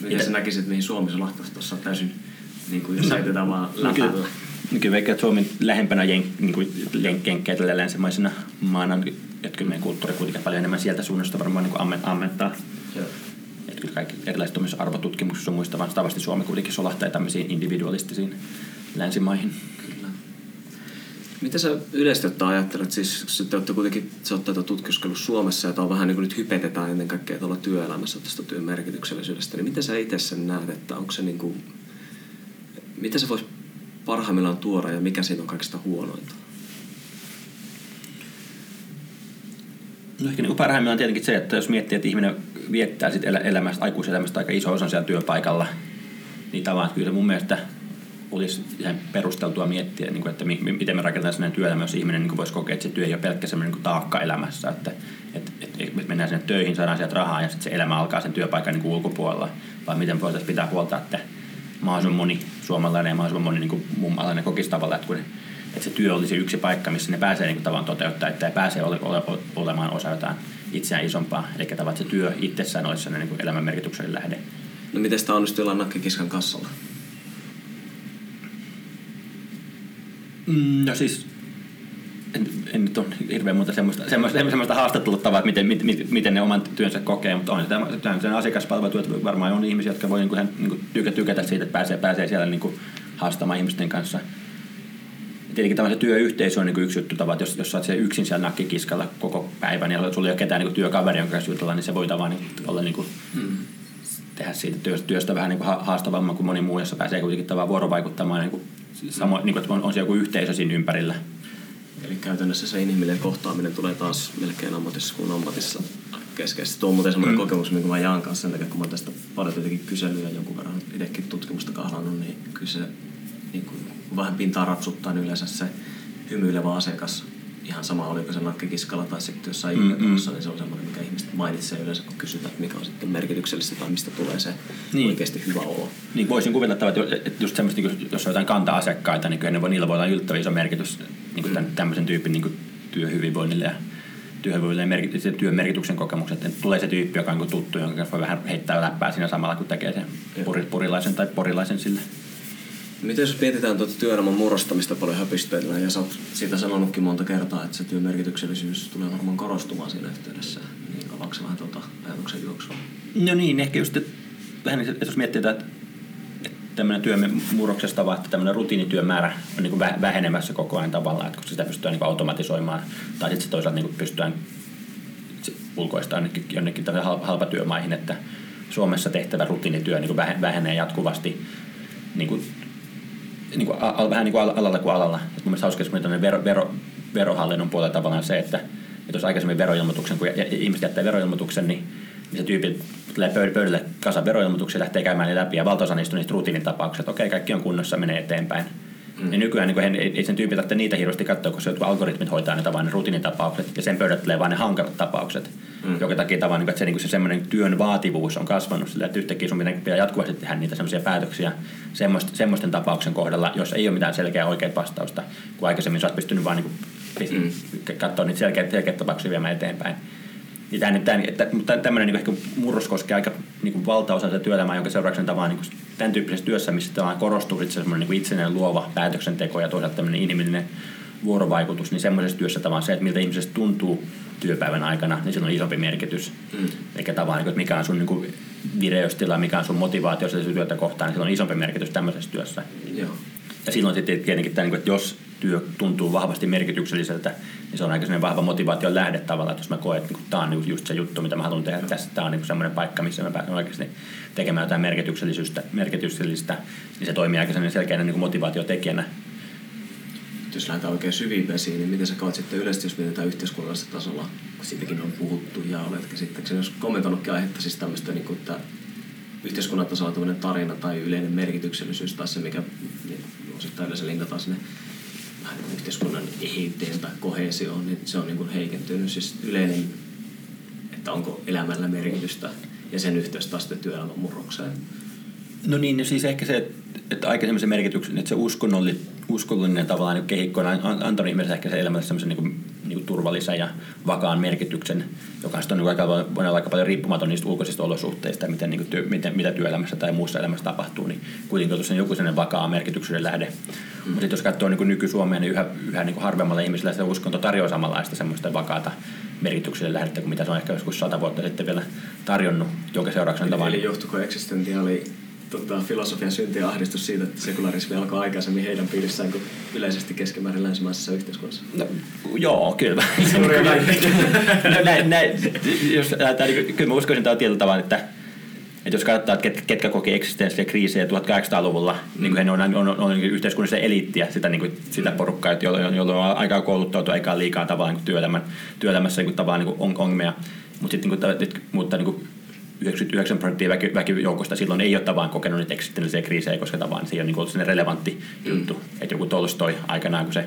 Miten sä näkisit, mihin Suomi sulahtaisi tuossa täysin, niin kuin jos säitetään vaan no, kyllä, kyllä vaikka Suomi lähempänä jen, niin kuin jenkkejä tällä länsimaisena maana, että kyllä meidän kulttuuri kuitenkin paljon enemmän sieltä suunnasta varmaan niin kuin ammentaa. Joo. Että kyllä kaikki erilaiset arvotutkimuksissa on muista vastaavasti Suomi kuitenkin solahtaa tämmöisiin individualistisiin länsimaihin. Mitä sä yleisesti ottaa ajattelet, siis te olette kuitenkin, sä tätä tutkiskellut Suomessa ja on vähän niin kuin nyt hypetetään ennen kaikkea tuolla työelämässä tästä työn merkityksellisyydestä, niin miten sä itse sen näet, että onko se niin kuin, mitä se voisi parhaimmillaan tuoda ja mikä siinä on kaikista huonointa? No ehkä niin parhaimmillaan tietenkin se, että jos miettii, että ihminen viettää sit elämästä, aikuiselämästä aika iso osan siellä työpaikalla, niin tavallaan kyllä se mun mielestä olisi ihan perusteltua miettiä, niin kuin, että mi, miten me rakennetaan sellainen työelämä, jos ihminen niin kuin voisi kokea, että se työ ei ole pelkkä sellainen niin taakka elämässä, että että että, että mennään sinne töihin, saadaan sieltä rahaa ja sitten se elämä alkaa sen työpaikan niin kuin ulkopuolella, vai miten voitaisiin pitää huolta, että mahdollisimman moni suomalainen ja mahdollisimman moni niin kuin muun alainen kokisi tavalla, että, kun ne, että se työ olisi yksi paikka, missä ne pääsee niin kuin, tavallaan toteuttaa, että ei pääse ole, ole, olemaan osa jotain itseään isompaa, eli tavallaan että se työ itsessään olisi sellainen niin kuin elämän merkityksen lähde. No miten sitä onnistuu jollain nakkikiskan kassalla? Mm, no siis en, nyt ole hirveän muuta semmoista, semmoista, semmoista haastatteluttavaa, että miten, miten, miten ne oman työnsä kokee, mutta on tämä sen asiakaspalvelu, että varmaan on ihmisiä, jotka voi niin kuin, niin kuin tykä, tykätä siitä, että pääsee, pääsee siellä niin kuin haastamaan ihmisten kanssa. Ja tietenkin tämä työyhteisö on niin kuin yksi juttu, että jos, jos olet yksin siellä nakkikiskalla koko päivän ja sulla ei ole ketään niin työkaveri, jonka kanssa jutella, niin se voi tavallaan niin, olla niin kuin, hmm tehdä siitä työstä, työstä vähän niin kuin haastavamman kuin moni muu, jossa pääsee kuitenkin tavallaan vuorovaikuttamaan niin kuin, samo, niin kuin, että on, on se joku yhteisö siinä ympärillä. Eli käytännössä se inhimillinen kohtaaminen tulee taas melkein ammatissa kuin ammatissa keskeisesti. Tuo on muuten semmoinen mm. kokemus, minkä mä jaan kanssa sen takia, kun mä tästä paljon tietenkin kyselyä jonkun verran itsekin tutkimusta kahlannut, niin kyllä se niin kuin, vähän pintaa rapsuttaa, niin yleensä se hymyilevä asiakas ihan sama oliko se nakkikiskalla tai sitten jossain mm, mm. niin se on semmoinen, mikä ihmiset mainitsee yleensä, kun kysytään, että mikä on sitten merkityksellistä tai mistä tulee se niin. oikeasti hyvä olo. Niin voisin kuvitella, että just semmoista, niin jos on jotain kanta-asiakkaita, niin kyllä niillä voi olla yllättävän iso merkitys niin kuin tämän, tämmöisen tyypin niin kuin työhyvinvoinnille ja työhyvinvoinnille ja merkitys, työn merkityksen kokemukset. Että tulee se tyyppi, joka on niin tuttu, jonka voi vähän heittää läppää siinä samalla, kun tekee sen purilaisen tai porilaisen sille. Miten jos mietitään tuota työelämän murrostamista paljon höpisteillä, ja sä oot siitä sanonutkin monta kertaa, että se työn merkityksellisyys tulee varmaan korostumaan siinä yhteydessä, niin avaako vähän tuota ajatuksen juoksua? No niin, ehkä just, että vähän, että jos miettii, että tämmöinen työn murroksesta vaan, että tämmöinen rutiinityön määrä on niin kuin vähenemässä koko ajan tavallaan, että kun sitä pystytään niin automatisoimaan, tai sitten toisaalta niin pystytään ulkoistamaan jonnekin, jonnekin halpatyömaihin, että Suomessa tehtävä rutiinityö niin kuin vähenee jatkuvasti niin kuin niin kuin, a, vähän niin kuin alalla kuin alalla. Et mun mielestä hauska semmoinen vero, vero, verohallinnon puolella tavallaan se, että, että jos aikaisemmin veroilmoituksen, kun ihmiset jättää veroilmoituksen, niin, se tyyppi tulee pöydälle kasa veroilmoituksia, lähtee käymään ne läpi ja valtaosa niistä on niistä rutiinitapauksia, että okei, kaikki on kunnossa, menee eteenpäin. Mm. Niin nykyään niin ei, ei sen tyyppi tarvitse niitä hirveästi katsoa, koska jotkut algoritmit hoitaa ne tavallaan ne rutiinitapaukset ja sen pöydälle tulee vain ne hankalat tapaukset. Mm. Joka takia tavallaan, niin että se, niin se semmoinen työn vaativuus on kasvanut sillä, että yhtäkkiä sun pitää jatkuvasti tehdä niitä semmoisia päätöksiä semmoisten, semmoisten tapauksen kohdalla, jos ei ole mitään selkeää oikeaa vastausta, kun aikaisemmin sä oot pystynyt vaan niin mm. katsoa niitä selkeitä, selkeitä tapauksia viemään eteenpäin. Niin tämän, tämän, että, mutta tämmöinen niin ehkä murros koskee aika niin valtaosa sitä työelämää, jonka seurauksena tavallaan niin tämän tyyppisessä työssä, missä korostuu itse semmoinen niin itsenäinen luova päätöksenteko ja toisaalta tämmöinen inhimillinen vuorovaikutus, niin semmoisessa työssä tavallaan se, että miltä ihmisestä tuntuu työpäivän aikana, niin sillä on isompi merkitys. Mm. Eikä tavallaan, niin että mikä on sun niin vireystila, mikä on sun motivaatio sitä työtä kohtaan, niin sillä on isompi merkitys tämmöisessä työssä. Joo. Ja silloin sitten tietenkin, tämä, niin että jos työ tuntuu vahvasti merkitykselliseltä, niin se on aika vahva motivaation lähde tavallaan, että jos mä koen, että niin tämä on just se juttu, mitä mä haluan tehdä tässä, tämä on niin semmoinen paikka, missä mä pääsen oikeasti tekemään jotain merkityksellisyyttä, merkityksellistä, niin se toimii aika selkeänä niin motivaatiotekijänä. Jos lähdetään oikein syviin vesiin, niin miten sä katsot sitten yleisesti, jos mietitään yhteiskunnallisella tasolla, kun siitäkin on puhuttu ja olet käsittääkseni, jos kommentoinutkin aihetta siis tämmöistä, niin kuin, että yhteiskunnan tasolla tarina tai yleinen merkityksellisyys tai se, mikä niin osittain yleensä linkataan sinne vähän niin yhteiskunnan eheyteen tai kohesioon, niin se on niin kuin heikentynyt. Siis yleinen, että onko elämällä merkitystä ja sen yhteys taas sitten työelämän murrokseen. No niin, no siis ehkä se, että aikaisemmin se merkityksen, että se uskonnollinen, uskonnollinen tavallaan niin kehikko on antanut ihmiselle ehkä se elämälle semmoisen niin niin turvallisen ja vakaan merkityksen, joka on niin aika, voi olla aika paljon riippumaton niistä ulkoisista olosuhteista, miten, niin työ, miten, mitä työelämässä tai muussa elämässä tapahtuu, niin kuitenkin on joku sellainen vakaa merkityksen lähde. Mm. Mutta sitten jos katsoo niin nyky-Suomea, niin yhä, yhä niin harvemmalla ihmisellä se uskonto tarjoaa samanlaista semmoista vakaata merkitykselle lähdettä kuin mitä se on ehkä joskus sata vuotta sitten vielä tarjonnut, jonka seurauksena tavallaan... Eli johtuiko eksistentiaali tota, filosofian synti ja ahdistus siitä, että sekularismi alkoi aikaisemmin heidän piirissään kuin yleisesti keskimäärin länsimaisessa yhteiskunnassa? No, joo, kyllä. no, näin, näin, jos, niin, kyllä mä uskoisin tämä tietyllä tavalla, että että jos katsotaan, että ketkä, ketkä koki eksistenssiä kriisejä 1800-luvulla, mm. niin kuin he on, on, on, on yhteiskunnallista eliittiä, sitä, niin kuin, sitä porukkaa, jolloin, jolloin on aikaa kouluttautua, aikaa liikaa tavallaan niin työelämän, työelämässä niin kuin, tavallaan niin kuin ongelmia. Mutta sitten niin kuin, mutta, niin kuin, 99 prosenttia väki, väkijoukosta silloin ei ole tavallaan kokenut niitä eksistentiaalisia kriisejä, koska tavallaan se ei ole niin ollut relevantti mm. juttu. Että joku Tolstoi aikanaan, kun se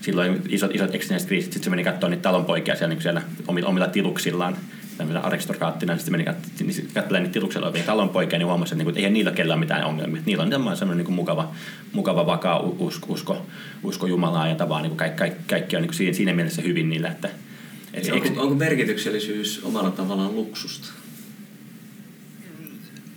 silloin isot, isot eksistentiaaliset kriisit, sitten se meni katsoa niitä talonpoikia siellä, niin siellä omilla, omilla tiluksillaan, tämmöisen aristokraattina, niin sitten meni niin katselemaan niitä tiluksella olevia talonpoikia, niin huomasi, että, niin kuin, että ei niillä kellään mitään ongelmia. Niillä on semmoinen niin kuin mukava, mukava, vakaa usko, usko, usko Jumalaa ja tavallaan niin kuin kaikki, kaikki, kaikki on niin kuin siinä, siinä mielessä hyvin niillä, että et onko, onko merkityksellisyys omalla tavallaan luksusta?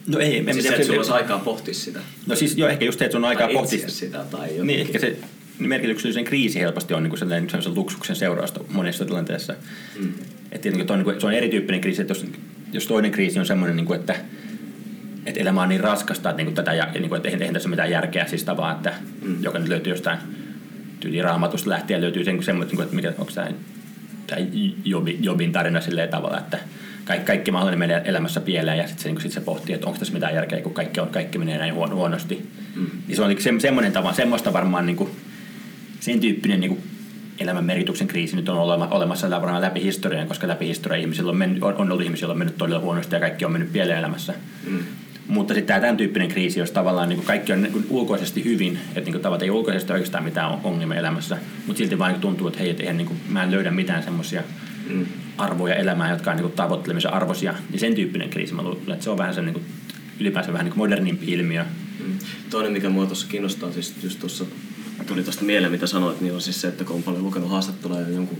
No ei, en siis tiedä, että sulla olisi aikaa pohtia sitä. No siis joo, ehkä just se, että sun on aikaa pohtia sitä. Tai jotenkin. niin, ehkä se merkityksellisen kriisi helposti on niin kuin sellainen, sellaisen luksuksen seurausta monessa tilanteessa. Mm. Että tietenkin on, niin kuin, se on erityyppinen kriisi, että jos, jos toinen kriisi on semmoinen, niin kuin, että, että elämä on niin raskasta, että, niin kuin tätä, ja, niin kuin, että eihän tässä mitään järkeä siis tavallaan, että mm. joka nyt löytyy jostain tyyli raamatusta lähtien löytyy sen, semmoinen, että mikä, onko tämä, tämä Jobin tarina silleen tavalla, että kaikki, kaikki mahdollinen menee elämässä pieleen ja sitten se, niin sit se pohtii, että onko tässä mitään järkeä, kun kaikki, on, kaikki menee näin huono, huonosti. Mm. Se on niin se, semmoinen tapa, semmoista varmaan niin kuin, sen tyyppinen niin kuin elämän merkityksen kriisi nyt on olema, olemassa varmaan läpi historian, koska läpi historian ihmisillä on, mennyt, on, on ollut ihmisiä, joilla on mennyt todella huonosti ja kaikki on mennyt pieleen elämässä. Mm. Mutta sitten tämä tämän tyyppinen kriisi, jos tavallaan niin kuin kaikki on niin kuin ulkoisesti hyvin, että niin kuin tavallaan ei ulkoisesti oikeastaan mitään ongelmia elämässä, mutta silti vaan niin tuntuu, että hei, että niin kuin, mä en löydä mitään semmoisia mm. Arvoja elämään, jotka on niin kuin tavoittelemisen arvoisia, niin sen tyyppinen kriisi, mä luulen, että se on vähän se niin kuin, ylipäänsä vähän niin modernimpi ilmiö. Mm. Toinen, mikä mua tuossa kiinnostaa, siis just tuossa tuli tuosta mieleen, mitä sanoit, niin on siis se, että kun on paljon lukenut haastatteluja ja jonkun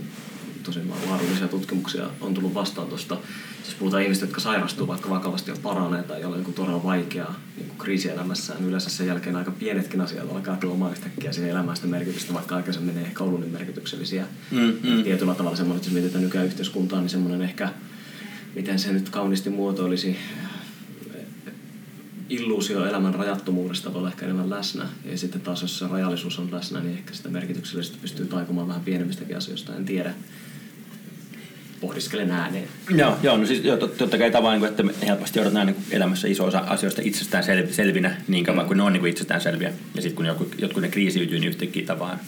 tosi laadullisia tutkimuksia on tullut vastaan tuosta. Siis puhutaan ihmistä, jotka sairastuu vaikka vakavasti ja paranee tai jolla on todella vaikeaa niin kriisielämässään. Niin yleensä sen jälkeen aika pienetkin asiat alkaa tuomaan yhtäkkiä siihen elämään sitä merkitystä, vaikka aikaisemmin ne ehkä ollut niin merkityksellisiä. Mm, mm. Tietyllä tavalla semmoinen, että jos mietitään nykyään yhteiskuntaa, niin semmoinen ehkä, miten se nyt kauniisti muotoilisi, illuusio elämän rajattomuudesta voi olla ehkä enemmän läsnä. Ja sitten taas, jos se rajallisuus on läsnä, niin ehkä sitä merkityksellisesti pystyy taikomaan vähän pienemmistäkin asioista. En tiedä. Pohdiskelen ääneen. Joo, joo no siis joo, totta kai tavallaan, niin että me helposti joudutaan niin elämässä iso osa asioista itsestään sel- selvinä niin kauan mm. kuin ne on niin kuin itsestään selviä. Ja sitten kun jotkut, jotkut ne kriisiytyy, niin yhtäkkiä tavallaan,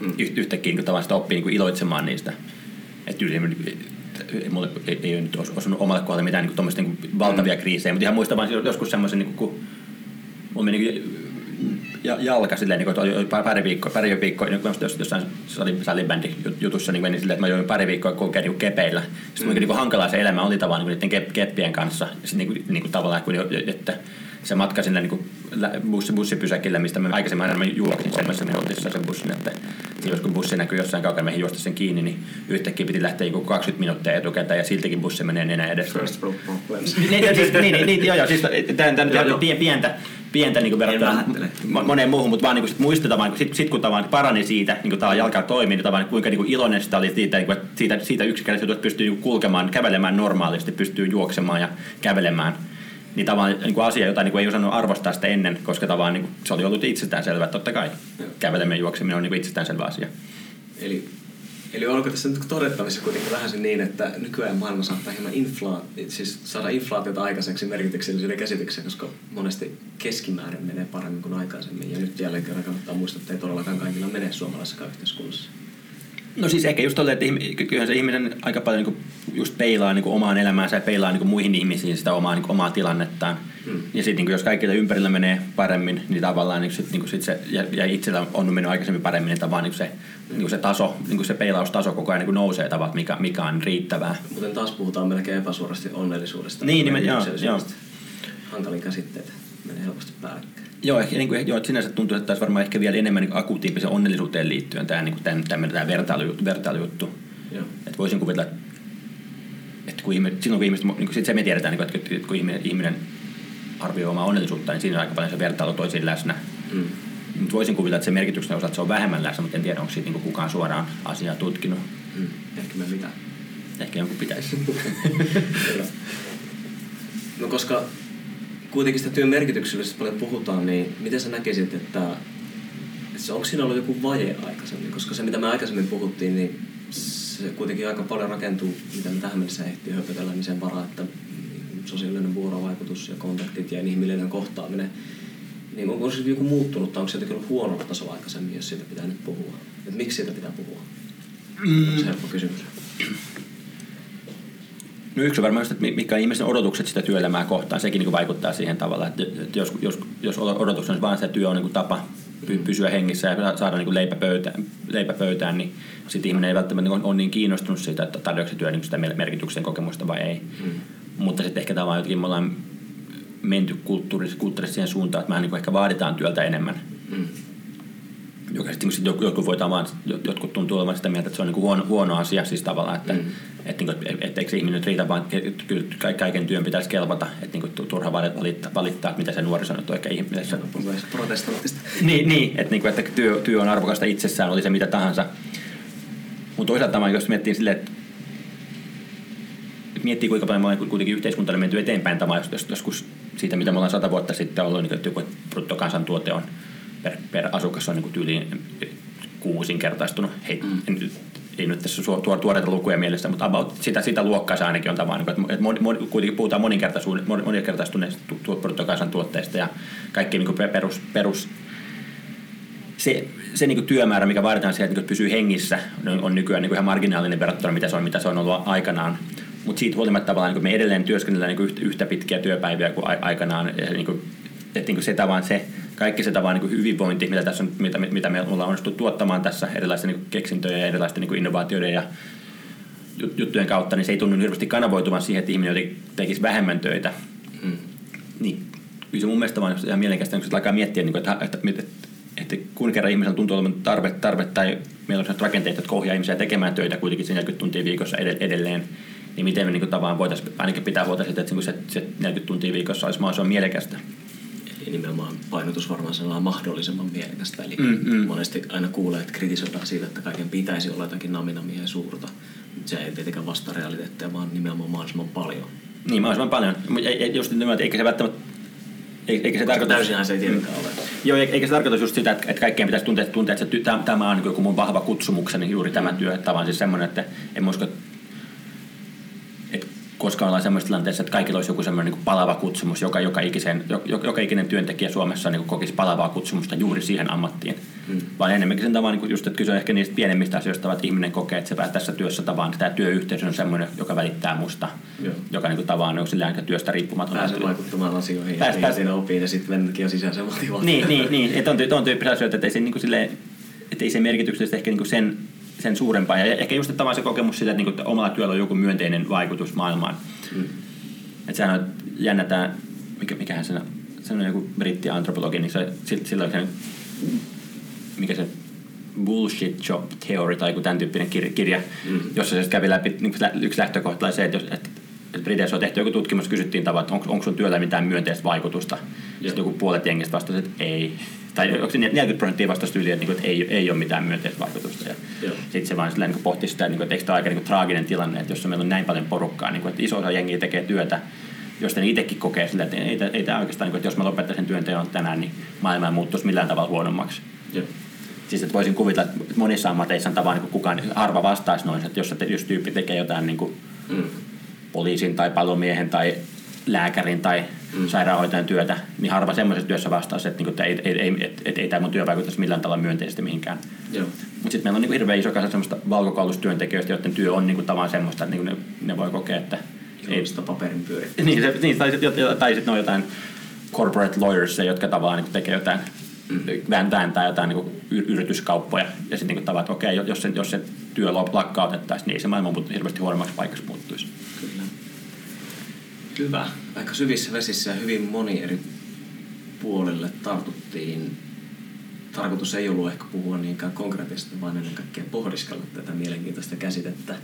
mm. yhtäkkiä niin tavallaan sitä oppii niin kuin iloitsemaan niistä. Että mulle ei, ei nyt osunut omalle kohdalle mitään niin kuin, niin kuin valtavia mm. kriisejä, mutta ihan muistan vaan joskus semmoisen, niin kun mulla meni niin ja, jalka silleen, niin kuin, että pari viikkoa, pari viikkoa, niin jos jossain salibändi jutussa niin meni silleen, että mä join pari viikkoa kulkea niin kepeillä. Sitten mm. niin kuin, hankalaa se elämä oli tavallaan niin niiden keppien kanssa. Sitten niin kuin, niin kuin, tavallaan, kun, että se matka sinne niin bussi, bussipysäkillä, mistä me aikaisemmin aina juoksin me oltiin sen bussin, että jos kun bussi näkyy jossain kaukana, meidän juosta sen kiinni, niin yhtäkkiä piti lähteä joku 20 minuuttia etukäteen ja siltikin bussi menee nenä edessä. First problems. niin, siis, niin, niin, niin, joo, joo, siis tämä nyt pientä, pientä niin verrattuna moneen muuhun, mutta vaan niin sit muistetaan, niin sit, sit kun tavallaan parani siitä, niin kuin jalka toimii, niin tavallaan kuinka niin iloinen sitä oli siitä, niin siitä, siitä yksinkertaisesti, että pystyy niin kulkemaan, kävelemään normaalisti, pystyy juoksemaan ja kävelemään. Niin tavallaan niin kuin asia, jota niin kuin ei osannut arvostaa sitä ennen, koska tavallaan niin kuin, se oli ollut itsestäänselvää, että totta kai käveleminen ja juokseminen on niin kuin itsestäänselvä asia. Eli, eli onko tässä nyt todettavissa kuitenkin vähän se niin, että nykyään maailma saattaa hieman infla, siis saada inflaatiota aikaiseksi merkityksellisyyden käsitykseen, koska monesti keskimäärin menee paremmin kuin aikaisemmin. Ja nyt jälleen kerran kannattaa muistaa, että ei todellakaan kaikilla mene suomalaisessa yhteiskunnassa. No siis ehkä just tolle, että kyllähän se ihminen aika paljon niin just peilaa niin omaan elämäänsä ja peilaa niin muihin ihmisiin sitä omaa, niin omaa tilannettaan. Mm. Ja sitten niin jos kaikilla ympärillä menee paremmin, niin tavallaan niin sit, niin sit se, ja, ja itsellä on mennyt aikaisemmin paremmin, niin tavallaan niin se, niin se taso, niin se peilaustaso koko ajan niin nousee tavallaan, mikä, mikä on riittävää. Mutta taas puhutaan melkein epäsuorasti onnellisuudesta. Niin, niin joo, joo. Hankalin käsitteet menee helposti päällekkäin. Joo, ehkä, niin kuin, joo, että sinänsä tuntuu, että tässä varmaan ehkä vielä enemmän niin akuutiimpisen onnellisuuteen liittyen tämä, niin tämän, tämän, tämä vertailujuttu. vertailujuttu. Että voisin kuvitella, että kun ihmiset, silloin kun ihmiset, niin kuin, se me tiedetään, niin kuin, että kun ihminen, ihminen arvioi omaa onnellisuutta, niin siinä on aika paljon se vertailu toisiin läsnä. Mm. Mutta voisin kuvitella, että se merkityksen osalta se on vähemmän läsnä, mutta en tiedä, onko siitä niin kukaan suoraan asiaa tutkinut. Mm. Ehkä me mitä. Ehkä jonkun pitäisi. no koska kuitenkin sitä työn merkityksellisyydestä paljon puhutaan, niin miten sä näkisit, että, että onko siinä ollut joku vaje aikaisemmin? Koska se, mitä me aikaisemmin puhuttiin, niin se kuitenkin aika paljon rakentuu, mitä me tähän mennessä ehtii höpötellä, niin sen varaa, että sosiaalinen vuorovaikutus ja kontaktit ja inhimillinen kohtaaminen, niin onko se joku muuttunut tai onko se jotenkin ollut huonolla tasolla aikaisemmin, jos siitä pitää nyt puhua? Et miksi siitä pitää puhua? Mm. On se helppo kysymys. No yksi on varmaan just, että mitkä on ihmisten odotukset sitä työelämää kohtaan. Sekin niin vaikuttaa siihen tavalla, että jos, jos, jos odotus on vain se, että työ on niin tappa pysyä hengissä ja saada niin leipä, pöytään, leipä pöytään, niin sitten ihminen ei välttämättä ole niin kiinnostunut siitä, että tarjoako se työ niin sitä merkityksen kokemusta vai ei. Mm. Mutta sitten ehkä tavallaan jotenkin me ollaan menty kulttuurisesti, kulttuurisesti siihen suuntaan, että me niin ehkä vaaditaan työltä enemmän. Mm joka sitten sit jotkut voi tavallaan, jotkut tuntuu olevan sitä mieltä, että se on niin huono, huono asia siis tavallaan, että mm. Että, että, että, että eikö ihminen nyt riitä, vaan kyllä kaiken työn pitäisi kelpata, että niin kuin, turha valittaa, valittaa, mitä se nuori sanoo, että ihminen se... Protestanttista. Niin, niin että, niin kuin, että työ, työ on arvokasta itsessään, oli se mitä tahansa. Mutta toisaalta tämä, jos miettii silleen, että miettii kuinka paljon me ollaan kuitenkin yhteiskunta menty eteenpäin tämä, jos joskus siitä, mitä me ollaan sata vuotta sitten ollut, niin että joku bruttokansantuote on per, per asukas on niin tyyliin kuusinkertaistunut. Hei, mm. Ei nyt tässä tuo, tuoreita lukuja mielessä, mutta about sitä, sitä luokkaa se ainakin on tavallaan, että moni, moni, kuitenkin puhutaan moninkertaistuneista bruttokansantuotteista ja kaikki niin perus, perus se, se niin työmäärä, mikä vaaditaan siihen, että niin pysyy hengissä, on nykyään niin ihan marginaalinen verrattuna mitä se on, mitä se on ollut aikanaan. Mutta siitä huolimatta tavallaan niin me edelleen työskennellään niin yhtä, yhtä pitkiä työpäiviä kuin aikanaan. Ja niin että niin se tavallaan se, kaikki se tavallaan niin hyvinvointi, mitä, tässä on, mitä, mitä me ollaan onnistuttu tuottamaan tässä erilaisten niin keksintöjen ja erilaisten niin innovaatioiden ja juttujen kautta, niin se ei tunnu hirveästi kanavoituvan siihen, että ihminen tekisi vähemmän töitä. Mm. Niin, kyllä se mun mielestä vaan ihan mielenkiintoista, kun alkaa miettiä, niin kuin, että, että, että, että kun kerran ihmisellä tuntuu olevan tarve, tarve tai meillä on rakenteet, jotka ohjaa ihmisiä tekemään töitä kuitenkin 40 tuntia viikossa edelleen, niin miten me niin kuin, voitaisiin ainakin pitää huolta siitä, että se, se 40 tuntia viikossa olisi mahdollisimman mielekästä. Eli nimenomaan painotus varmaan sellainen mahdollisimman mielekästä. Eli mm, mm. monesti aina kuulee, että kritisoidaan siitä, että kaiken pitäisi olla jotakin naminamia ja suurta. Se ei tietenkään vasta realiteetteja, vaan nimenomaan mahdollisimman paljon. Niin, mahdollisimman paljon. Just nimenomaan, eikä se välttämättä eikä se tarkoita... Täysinhän se ei tietenkään ole. Joo, eikä se tarkoita just sitä, että kaikkeen pitäisi tuntea, tuntea että tämä on niin joku mun vahva kutsumukseni, juuri tämä työ. Että vaan siis semmoinen, että en usko, koska ollaan semmoisessa tilanteessa, että kaikilla olisi joku semmoinen niin palava kutsumus, joka, joka, ikisen, joka, joka ikinen työntekijä Suomessa niin kokisi palavaa kutsumusta juuri siihen ammattiin. Mm. Vaan enemmänkin sen tavan, niin just, että kyse on ehkä niistä pienemmistä asioista, että ihminen kokee, että se tässä työssä tavan, tämä työyhteisö on semmoinen, joka välittää musta, Joo. joka niin tavan on sillä työstä riippumaton. Pääsee vaikuttamaan asioihin pääs, ja pääs, siinä opii ja sitten mennäkin on sisäisen motivaatio. Niin, niin, niin. että on, on tyyppisiä asioita, että ei se, niin kuin silleen, että ei se merkityksellisesti ehkä niin kuin sen sen suurempaa. Ja ehkä just että se kokemus siitä, että, niin että omalla työllä on joku myönteinen vaikutus maailmaan. Mm. Että sehän on jännä tämä, mikä, mikähän se, se on joku britti-antropologi, niin se, sillä on se, mikä se bullshit job theory tai joku tämän tyyppinen kirja, kirja mm. jossa se kävi läpi, niin yksi lähtökohta oli se, että, jos, että Briteissä on tehty joku tutkimus, kysyttiin tavallaan, että onko, onko sun työllä mitään myönteistä vaikutusta. Sitten joku puolet jengistä vastasi, että ei tai onko se 40 prosenttia vastasi yli, että, niin että ei, ei ole mitään myönteistä vaikutusta. Ja sitten se vaan niin pohti sitä, että, että eikö tämä aika niin traaginen tilanne, että jos meillä on näin paljon porukkaa, niin kuin, että iso osa jengiä tekee työtä, josta ne itsekin kokee sillä, että ei, ei, ei tämä oikeastaan, niin kuin, että jos mä lopettaisin työnteon tänään, niin maailma ei muuttuisi millään tavalla huonommaksi. Joo. Siis että voisin kuvitella, että monissa ammateissa on tavallaan niin kukaan harva vastaisi noin, että jos, jos tyyppi tekee jotain niin kuin mm. poliisin tai palomiehen tai lääkärin tai mm. sairaanhoitajan työtä, niin harva semmoisessa työssä vastaisi, että, niinku, että ei, ei, ei, et, et, ei tämä mun työ vaikuttaisi millään tavalla myönteisesti mihinkään. Mutta sitten meillä on niin hirveän iso kasa semmoista valkokaulustyöntekijöistä, joiden työ on niin tavallaan semmoista, että niin ne, ne voi kokea, että... Ei sitä paperin pyörittää. Niin, se, niin tai sitten tai sit ne on jotain corporate lawyers, jotka tavallaan niin tekee jotain mm. vääntää jotain niin yrityskauppoja ja sitten niin tavallaan, että okei, jos se, jos se työ lakkautettaisiin, niin ei se maailma hirveästi huonommaksi paikaksi muuttuisi. Hyvä. Aika syvissä vesissä hyvin moni eri puolille tartuttiin. Tarkoitus ei ollut ehkä puhua niinkään konkreettisesti, vaan ennen kaikkea pohdiskella tätä mielenkiintoista käsitettä.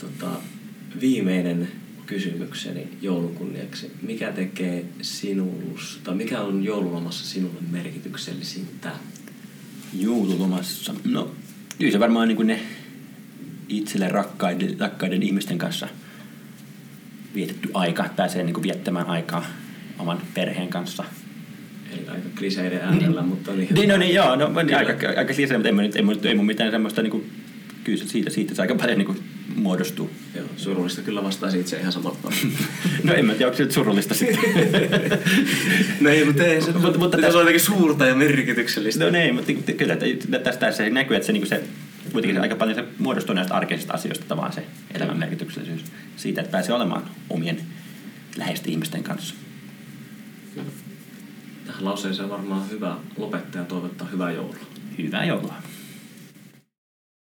Tota, viimeinen kysymykseni joulun kunniaksi. Mikä tekee sinusta, mikä on joululomassa sinulle merkityksellisintä? Joululomassa? No, kyllä se varmaan niin kuin ne itselle rakkaiden, rakkaiden ihmisten kanssa – vietetty aika, pääsee niin kuin viettämään aikaa oman perheen kanssa. Eli aika kliseiden äärellä, niin. mutta niin. Niin, no niin, joo, no, niin, aika, aika kliseiden, mutta ei, ei, ei, ei mun mitään semmoista, niin kuin, kyllä siitä, siitä se aika paljon niin kuin, muodostuu. Joo, surullista kyllä vastaisi itse ihan samalla no en mä tiedä, onko se surullista sitten. no ei, mutta ei se, mutta, mutta tässä on jotenkin suurta ja merkityksellistä. No niin, mutta kyllä tästä, tästä se näkyy, että se, niin kuin se kuitenkin se aika paljon se muodostuu näistä arkisista asioista vaan se elämän merkityksellisyys siitä, että pääsee olemaan omien läheisten ihmisten kanssa. Tähän lauseeseen on varmaan hyvä lopettaa ja toivottaa hyvää joulua. Hyvää joulua.